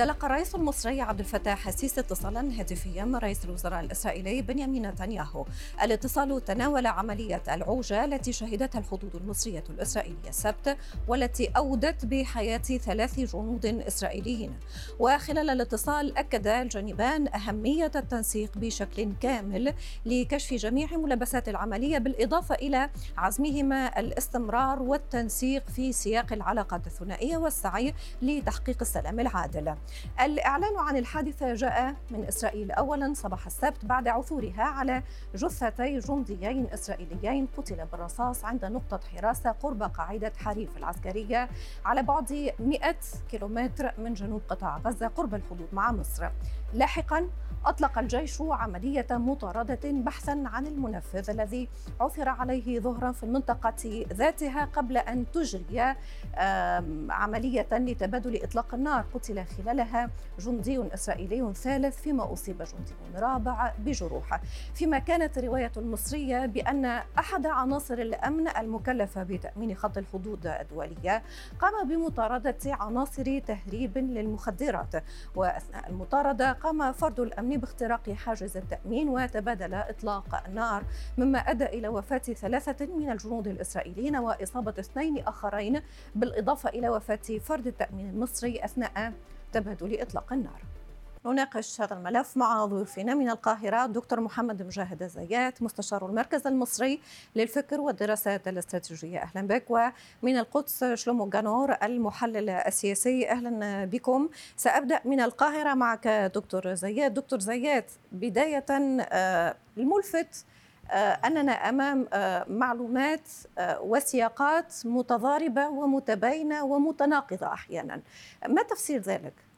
تلقى الرئيس المصري عبد الفتاح السيسي اتصالا هاتفيا من رئيس الوزراء الإسرائيلي بنيامين نتنياهو. الاتصال تناول عملية العوجة التي شهدتها الحدود المصرية الإسرائيلية السبت والتي أودت بحياة ثلاث جنود إسرائيليين. وخلال الاتصال أكد الجانبان أهمية التنسيق بشكل كامل لكشف جميع ملابسات العملية بالإضافة إلى عزمهما الاستمرار والتنسيق في سياق العلاقات الثنائية والسعي لتحقيق السلام العادل. الإعلان عن الحادثة جاء من إسرائيل أولا صباح السبت بعد عثورها على جثتي جنديين إسرائيليين قتل بالرصاص عند نقطة حراسة قرب قاعدة حريف العسكرية على بعد 100 كيلومتر من جنوب قطاع غزة قرب الحدود مع مصر. لاحقا أطلق الجيش عملية مطاردة بحثا عن المنفذ الذي عثر عليه ظهرا في المنطقة ذاتها قبل أن تجري عملية لتبادل إطلاق النار. قتل خلالها جندي إسرائيلي ثالث فيما أصيب جندي رابع بجروح. فيما كانت الرواية المصرية بأن أحد عناصر الأمن المكلفة بتأمين خط الحدود الدولية قام بمطاردة عناصر تهريب للمخدرات وأثناء المطاردة قام فرد الأمن باختراق حاجز التأمين وتبادل إطلاق النار مما أدى إلى وفاة ثلاثة من الجنود الإسرائيليين وإصابة اثنين آخرين بالإضافة إلى وفاة فرد التأمين المصري أثناء تبادل إطلاق النار. نناقش هذا الملف مع ضيوفنا من القاهرة دكتور محمد مجاهد الزيات مستشار المركز المصري للفكر والدراسات الاستراتيجية. أهلا بك. ومن القدس شلومو جانور المحلل السياسي. أهلا بكم. سأبدأ من القاهرة معك دكتور زيات. دكتور زيات بداية آه، الملفت آه، أننا أمام آه، معلومات وسياقات متضاربة ومتباينة ومتناقضة أحيانا. ما تفسير ذلك؟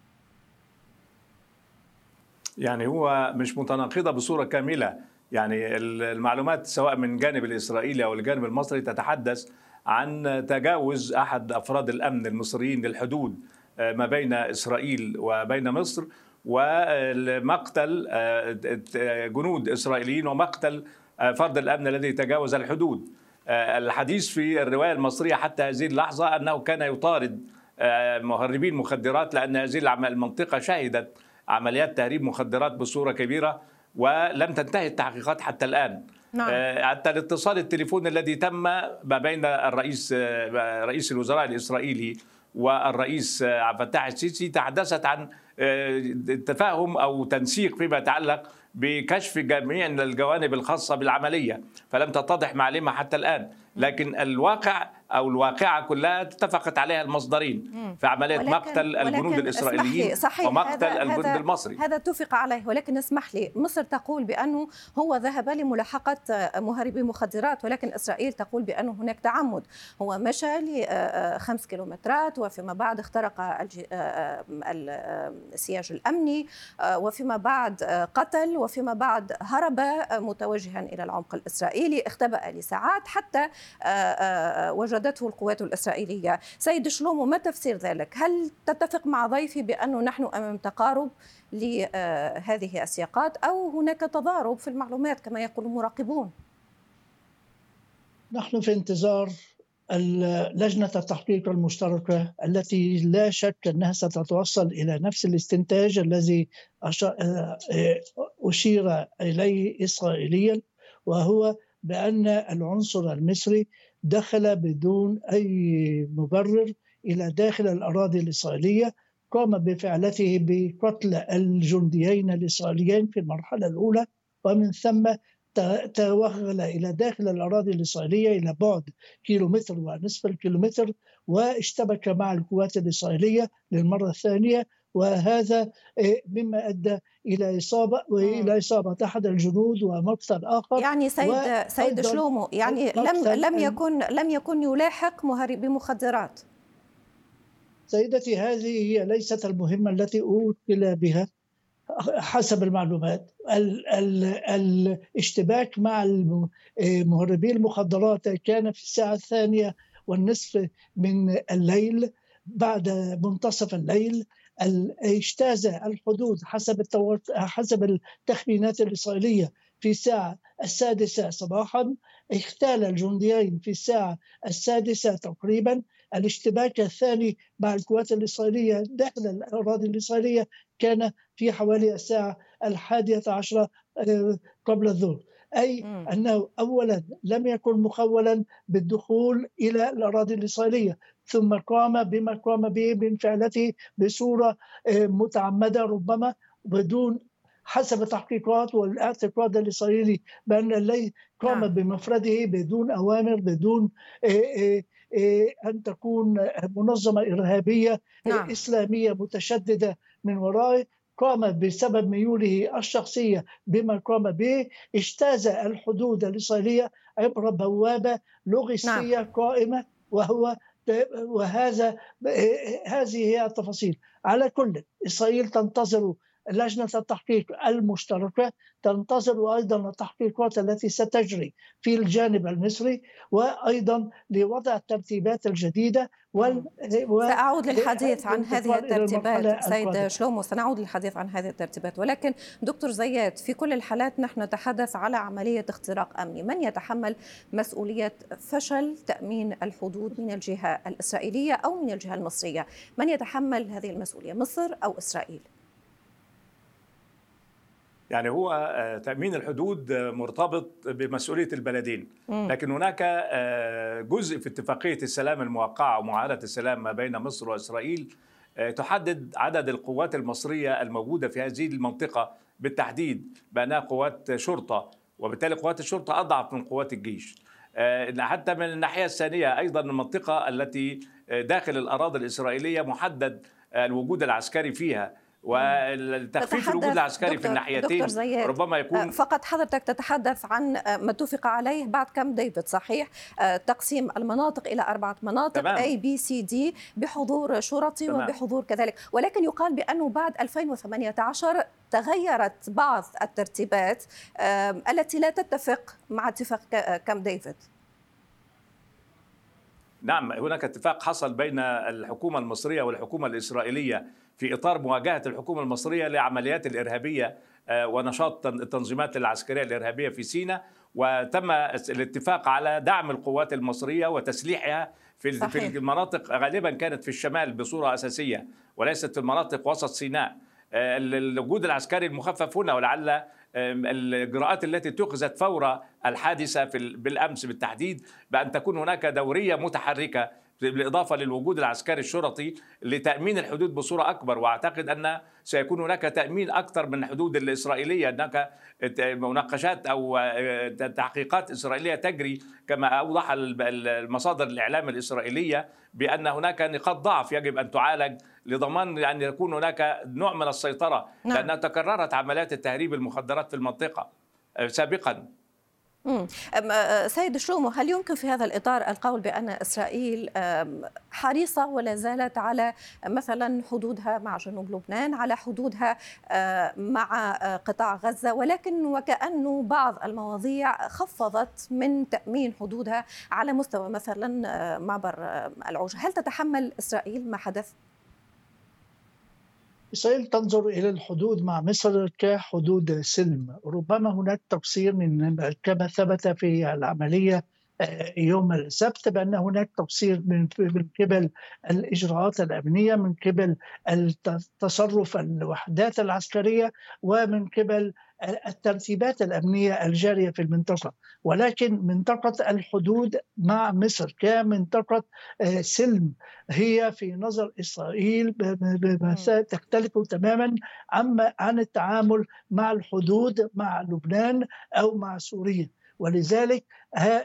يعني هو مش متناقضة بصورة كاملة. يعني المعلومات سواء من الجانب الإسرائيلي أو الجانب المصري تتحدث عن تجاوز أحد أفراد الأمن المصريين للحدود آه، ما بين إسرائيل وبين مصر. ومقتل آه، جنود إسرائيليين ومقتل آه، فرد الأمن الذي تجاوز الحدود. الحديث في الرواية المصرية حتى هذه اللحظة أنه كان يطارد مهربين مخدرات لأن هذه المنطقة شهدت عمليات تهريب مخدرات بصورة كبيرة ولم تنتهي التحقيقات حتى الآن. نعم. آه، حتى الاتصال التليفوني الذي تم ما بين الرئيس آه، رئيس الوزراء الإسرائيلي والرئيس آه، عبد الفتاح السيسي تحدثت عن تفاهم أو تنسيق فيما يتعلق بكشف جميع الجوانب الخاصة بالعملية فلم تتضح معلمه حتى الآن. لكن الواقع أو الواقعة كلها اتفقت عليها المصدرين في عملية ولكن مقتل الجنود الإسرائيليين صحيح ومقتل هذا الجند المصري. هذا اتفق عليه ولكن اسمح لي مصر تقول بأنه هو ذهب لملاحقة مهربي مخدرات ولكن إسرائيل تقول بأنه هناك تعمد. هو مشى لخمس كيلومترات وفيما بعد اخترق السياج الأمني وفيما بعد قتل وفيما بعد هرب متوجها إلى العمق الإسرائيلي اختبأ لساعات حتى وجد أرادته القوات الإسرائيلية. سيد شلومو ما تفسير ذلك؟ هل تتفق مع ضيفي بأنه نحن أمام تقارب لهذه السياقات أو هناك تضارب في المعلومات كما يقول المراقبون؟ نحن في انتظار لجنة التحقيق المشتركة التي لا شك أنها ستتوصل إلى نفس الاستنتاج الذي أشير إليه إسرائيليا وهو بأن العنصر المصري دخل بدون أي مبرر إلى داخل الأراضي الإسرائيلية قام بفعلته بقتل الجنديين الإسرائيليين في المرحلة الأولى ومن ثم توغل إلى داخل الأراضي الإسرائيلية إلى بعد كيلومتر ونصف الكيلومتر واشتبك مع القوات الإسرائيلية للمرة الثانية وهذا إيه، مما أدى إلى إصابة وإلى إصابة احد الجنود ومقتل آخر. يعني سيد سيد شلومو يعني لم لم يكن لم يكن يلاحق مهربي مخدرات سيدتي هذه هي ليست المهمة التي أوكل بها حسب المعلومات. ال ال الاشتباك مع إيه، مهربي المخدرات كان في الساعة الثانية والنصف من الليل بعد منتصف الليل اجتاز الحدود حسب حسب التخمينات الإسرائيلية في الساعة السادسة صباحا. اغتال الجنديين في الساعة السادسة تقريبا. الاشتباك الثاني مع القوات الإسرائيلية داخل الأراضي الإسرائيلية كان في حوالي الساعة الحادية عشرة آه، قبل الظهر. أي م. أنه أولا لم يكن مخولا بالدخول إلى الأراضي الإسرائيلية ثم قام بما قام به من فعلته بصورة آه، متعمدة ربما بدون حسب تحقيقات والاعتقاد الإسرائيلي بأن الليل قام نعم. بمفرده بدون أوامر بدون آه، أن تكون منظمة إرهابية نعم. إسلامية متشددة من ورائه قام بسبب ميوله الشخصية بما قام به اجتاز الحدود الإسرائيلية عبر بوابة لوغستية نعم. قائمة وهو وهذا هذه هي التفاصيل على كل إسرائيل تنتظر لجنة التحقيق المشتركة تنتظر أيضا التحقيقات التي ستجري في الجانب المصري وأيضا لوضع الترتيبات الجديدة وال... و... سأعود للحديث عن هذه الترتيبات. سيد شلومو سنعود للحديث عن هذه الترتيبات. ولكن دكتور زياد في كل الحالات نحن نتحدث على عملية اختراق أمني. من يتحمل مسؤولية فشل تأمين الحدود من الجهة الإسرائيلية أو من الجهة المصرية؟ من يتحمل هذه المسؤولية مصر أو إسرائيل؟ يعني هو آه، تأمين الحدود آه، مرتبط بمسؤولية البلدين. لكن هناك آه، جزء في اتفاقية السلام الموقعة ومعاهدة السلام ما بين مصر وإسرائيل تحدد عدد القوات المصرية الموجودة في هذه المنطقة بالتحديد بانها قوات شرطة. وبالتالي قوات الشرطة أضعف من قوات الجيش. حتى من الناحية الثانية أيضا المنطقة التي داخل الأراضي الإسرائيلية محدد الوجود العسكري فيها. والتخفيف الوجود العسكري في الناحيتين ربما يكون آه، فقط حضرتك تتحدث عن آه، ما اتفق عليه بعد كامب ديفيد صحيح آه، تقسيم المناطق إلى أربعة مناطق. A B C D بحضور شرطي تمام. وبحضور كذلك ولكن يقال بأنه بعد 2018 تغيرت بعض الترتيبات التي لا تتفق مع اتفاق كام ديفيد نعم هناك اتفاق حصل بين الحكومة المصرية والحكومة الإسرائيلية في إطار مواجهة الحكومة المصرية لعمليات الإرهابية آه، ونشاط التنظيمات العسكرية الإرهابية في سيناء وتم الاتفاق على دعم القوات المصرية وتسليحها في صحيح. في المناطق غالبا كانت في الشمال بصورة أساسية وليست في المناطق وسط سيناء آه، الوجود العسكري المخفف هنا ولعل الإجراءات التي اتخذت فور الحادثة في بالأمس بالتحديد بأن تكون هناك دورية متحركة بالاضافه للوجود العسكري الشرطي لتأمين الحدود بصورة أكبر وأعتقد أن سيكون هناك تأمين أكثر من الحدود الإسرائيلية هناك مناقشات أو آه، تحقيقات إسرائيلية تجري كما أوضح المصادر الإعلام الإسرائيلية بأن هناك نقاط ضعف يجب أن تعالج لضمان أن يكون هناك نوع من السيطرة نعم. لأنها تكررت عمليات التهريب المخدرات في المنطقة آه، سابقا سيد شلومو هل يمكن في هذا الإطار القول بأن إسرائيل حريصة ولا زالت على مثلا حدودها مع جنوب لبنان على حدودها مع قطاع غزة؟ ولكن وكأنه بعض المواضيع خفضت من تأمين حدودها على مستوى مثلا معبر العوج هل تتحمل إسرائيل ما حدث؟ إسرائيل تنظر إلى الحدود مع مصر كحدود سلم. ربما هناك تقصير من كما ثبت في العملية آه، يوم السبت بأن هناك تقصير من قبل الإجراءات الأمنية من قبل التصرف الوحدات العسكرية ومن قبل الترتيبات الأمنية الجاريه في المنطقة ولكن منطقة الحدود مع مصر كمنطقة آه، سلم هي في نظر إسرائيل تختلف تماما عن عن التعامل مع الحدود مع لبنان أو مع سوريا ولذلك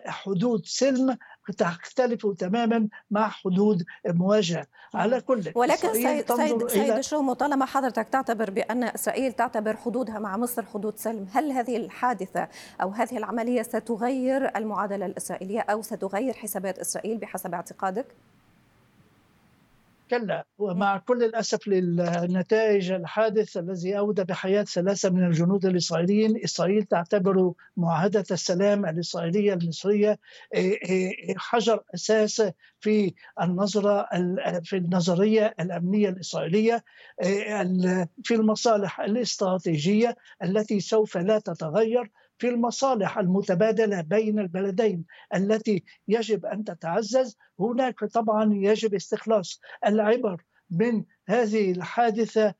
حدود سلم تختلف تماما مع حدود مواجهه على كل ولكن سيد سيد, سيد شومو طالما حضرتك تعتبر بأن اسرائيل تعتبر حدودها مع مصر حدود سلم هل هذه الحادثة أو هذه العملية ستغير المعادلة الإسرائيلية أو ستغير حسابات إسرائيل بحسب اعتقادك؟ كلا. ومع كل الأسف للنتائج الحادث الذي أودى بحياة ثلاثة من الجنود الإسرائيليين إسرائيل تعتبر معاهدة السلام الإسرائيلية المصرية إيه، إيه، حجر أساس في النظرة في النظرية الأمنية الإسرائيلية إيه، في المصالح الاستراتيجية التي سوف لا تتغير. في المصالح المتبادلة بين البلدين التي يجب أن تتعزز هناك طبعا يجب استخلاص العبر من هذه الحادثة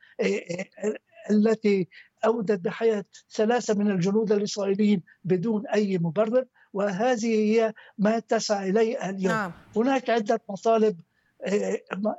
التي أودت بحياة ثلاثة من الجنود الإسرائيليين بدون أي مبرر وهذه هي ما تسعى إليه اليوم نعم. هناك عدة مطالب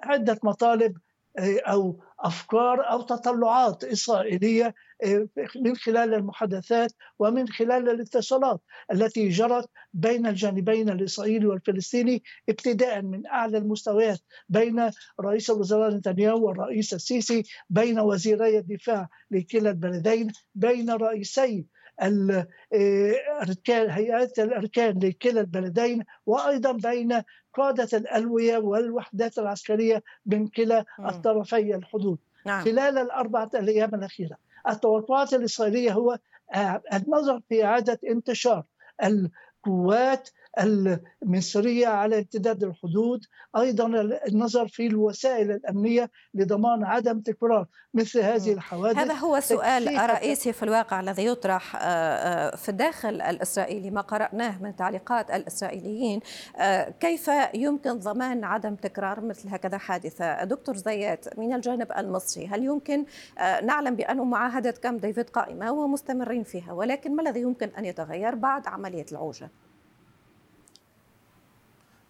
عدة مطالب أو أفكار أو تطلعات إسرائيلية آه، من خلال المحادثات ومن خلال الاتصالات التي جرت بين الجانبين الإسرائيلي والفلسطيني ابتداء من أعلى المستويات بين رئيس الوزراء نتنياهو والرئيس السيسي بين وزيري الدفاع لكلا البلدين بين رئيسي الاركان هيئات الأركان لكلا البلدين وأيضا بين قادة الألوية والوحدات العسكرية من كلا الطرفي الحدود نعم. خلال الأربعة الأيام الأخيرة التوقعات الإسرائيلية هو آه، النظر في اعاده انتشار القوات المصرية على امتداد الحدود أيضا النظر في الوسائل الأمنية لضمان عدم تكرار مثل هذه الحوادث. هذا هو سؤال رئيسي في الواقع الذي يطرح آه، آه، في الداخل الإسرائيلي ما قرأناه من تعليقات الإسرائيليين. آه، كيف يمكن ضمان عدم تكرار مثل هكذا حادثة؟ دكتور زيات من الجانب المصري هل يمكن نعلم بأن معاهدة كام ديفيد قائمة ومستمرين فيها ولكن ما الذي يمكن أن يتغير بعد عملية العوجة؟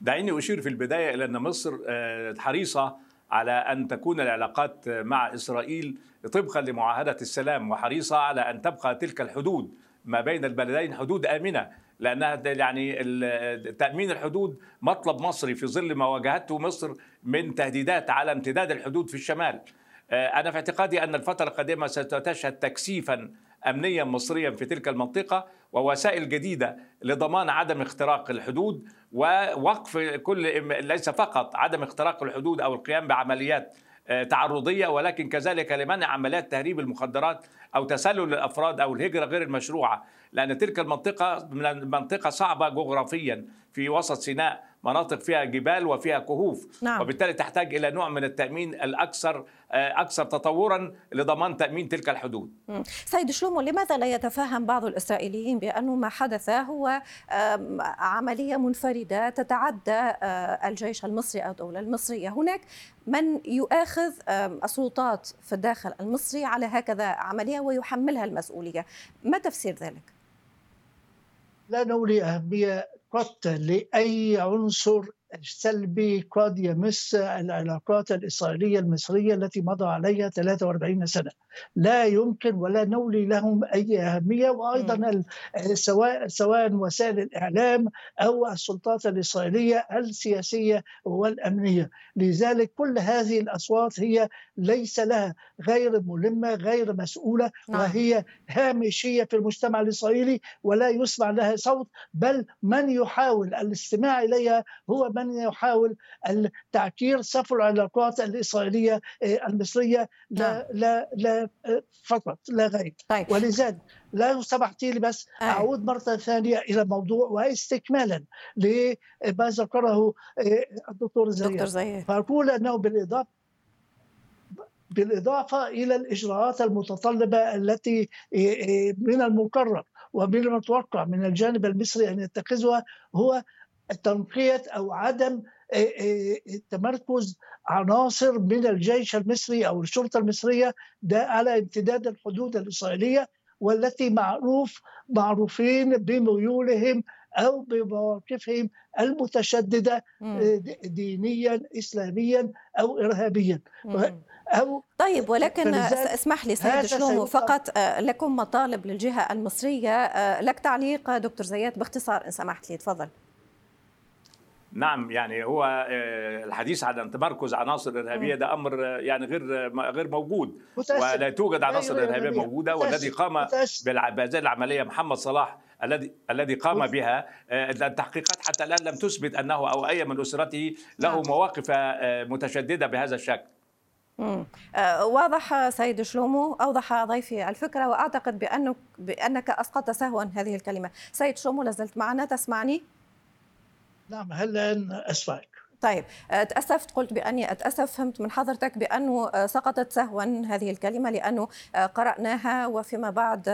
دعيني أشير في البداية إلى أن مصر آه، حريصة على أن تكون العلاقات مع إسرائيل طبقا لمعاهدة السلام وحريصة على أن تبقى تلك الحدود ما بين البلدين حدود آمنة لأنها يعني تأمين الحدود مطلب مصري في ظل ما واجهته مصر من تهديدات على امتداد الحدود في الشمال. آه، أنا في اعتقادي أن الفترة القادمة ستشهد تكثيفا امنيا مصريا في تلك المنطقة. ووسائل جديدة لضمان عدم اختراق الحدود ووقف كل ليس فقط عدم اختراق الحدود أو القيام بعمليات آه، تعرضية ولكن كذلك لمنع عمليات تهريب المخدرات أو تسلل الأفراد أو الهجرة غير المشروعة. لأن تلك المنطقة من منطقه صعبة جغرافيا في وسط سيناء مناطق فيها جبال وفيها كهوف نعم. وبالتالي تحتاج إلى نوع من التأمين الأكثر آه، أكثر تطورا لضمان تأمين تلك الحدود. سيد شلومو لماذا لا يتفهم بعض الإسرائيليين بانه ما حدث هو عملية منفردة تتعدى آه، الجيش المصري أو الدولة المصرية، هناك من يؤاخذ السلطات في الداخل المصري على هكذا عملية ويحملها المسؤولية، ما تفسير ذلك؟ لا نولي أهمية قط لأي عنصر سلبي قد يمس العلاقات الإسرائيلية المصرية التي مضى عليها 43 سنة. لا يمكن ولا نولي لهم أي أهمية وأيضا سواء سواء وسائل الإعلام أو السلطات الإسرائيلية السياسية والأمنية. لذلك كل هذه الأصوات هي ليس لها غير ملمة غير مسؤولة نعم. وهي هامشية في المجتمع الإسرائيلي ولا يسمع لها صوت بل من يحاول الاستماع إليها هو من يحاول تعكير صف العلاقات الإسرائيلية آه، المصرية لا, نعم. لا, لا آه، فقط لا غير طيب. ولذلك لا سمحت لي بس. أعود مرة ثانية إلى الموضوع واستكمالا لما ذكره آه، الدكتور زياد فأقول أنه بالإضافة بالإضافة إلى الإجراءات المتطلبة التي من المقرر ومن المتوقع من الجانب المصري أن يتخذها هو تنقيه أو عدم تمركز عناصر من الجيش المصري أو الشرطة المصرية ده على امتداد الحدود الإسرائيلية والتي معروف معروفين بميولهم أو بمواقفهم المتشددة دينيا اسلاميا أو ارهابيا. أو طيب ولكن اسمح لي سيد شلومو فقط آه، لكم مطالب للجهة المصرية آه، لك تعليق دكتور زياد باختصار إن سمحت لي تفضل. نعم يعني هو آه، الحديث عن تمركز عناصر إرهابية ده أمر يعني غير غير موجود. ولا توجد عناصر أيوة إرهابية موجودة والذي قام بهذه العملية محمد صلاح الذي الذي قام بها التحقيقات حتى الآن لم تثبت أنه أو أي من أسرته له نعم. مواقف متشددة بهذا الشكل. آه، واضح سيد شلومو أوضح ضيفي الفكرة وأعتقد بأنك, بأنك أسقطت سهوا هذه الكلمة. سيد شلومو لازلت معنا تسمعني؟ نعم هلا أسمعك طيب تأسفت قلت بأني أتأسف فهمت من حضرتك بأنه سقطت سهوا هذه الكلمة لأنه قرأناها وفيما بعد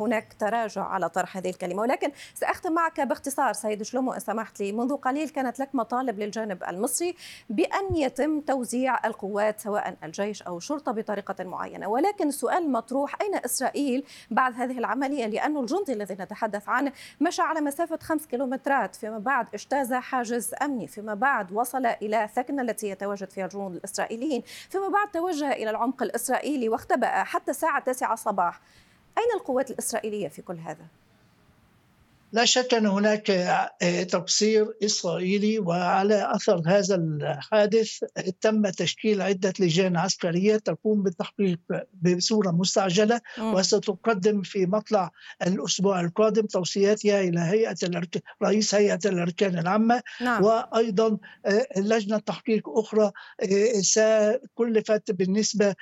هناك تراجع على طرح هذه الكلمة. ولكن سأختم معك باختصار سيد شلومو إن سمحت لي. منذ قليل كانت لك مطالب للجانب المصري بأن يتم توزيع القوات سواء الجيش أو الشرطة بطريقة معينة. ولكن السؤال مطروح أين إسرائيل بعد هذه العملية؟ لأن الجندي الذي نتحدث عنه مشى على مسافة خمس كيلومترات فيما بعد اجتاز حاجز أمني. فيما بعد وصل إلى ثكنة التي يتواجد فيها الجنود الإسرائيليين فيما بعد توجه إلى العمق الإسرائيلي واختبأ حتى الساعة 9 صباح أين القوات الإسرائيلية في كل هذا؟ لا شك أن هناك آه، تقصير إسرائيلي وعلى أثر هذا الحادث تم تشكيل عدة لجان عسكرية تقوم بالتحقيق بصورة مستعجلة وستقدم في مطلع الأسبوع القادم توصياتها إلى هيئة رئيس هيئة الأركان العامة نعم. وأيضا آه، لجنة تحقيق أخرى آه، سكلفت بالنسبة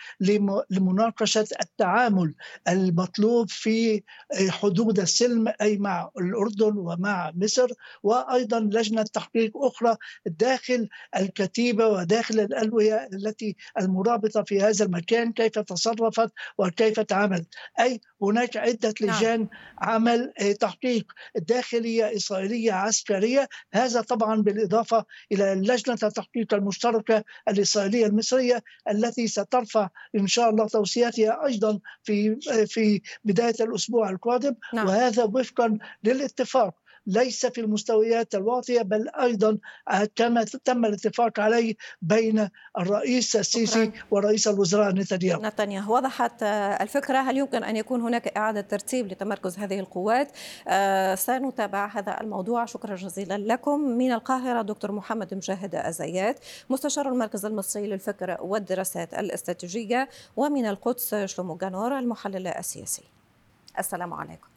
لمناقشة التعامل المطلوب في حدود السلم أي مع الأردن ومع مصر وأيضا لجنة تحقيق أخرى داخل الكتيبة وداخل الألوية التي المرابطة في هذا المكان كيف تصرفت وكيف تعاملت أي هناك عدة نعم. لجان عمل آه، تحقيق داخلية إسرائيلية عسكرية هذا طبعا بالإضافة إلى لجنة التحقيق المشتركة الإسرائيلية المصرية التي سترفع إن شاء الله توصياتها أيضا في آه، في بداية الأسبوع القادم نعم. وهذا وفقا لل الاتفاق. ليس في المستويات الواطية بل أيضا كما تم الاتفاق عليه بين الرئيس السيسي ورئيس الوزراء نتنياهو. نتنياهو وضحت الفكرة هل يمكن أن يكون هناك إعادة ترتيب لتمركز هذه القوات؟ آه، سنتابع هذا الموضوع. شكرا جزيلا لكم. من القاهرة دكتور محمد مجاهد أزيات مستشار المركز المصري للفكر والدراسات الاستراتيجية ومن القدس شلومو جانور المحلل السياسي. السلام عليكم.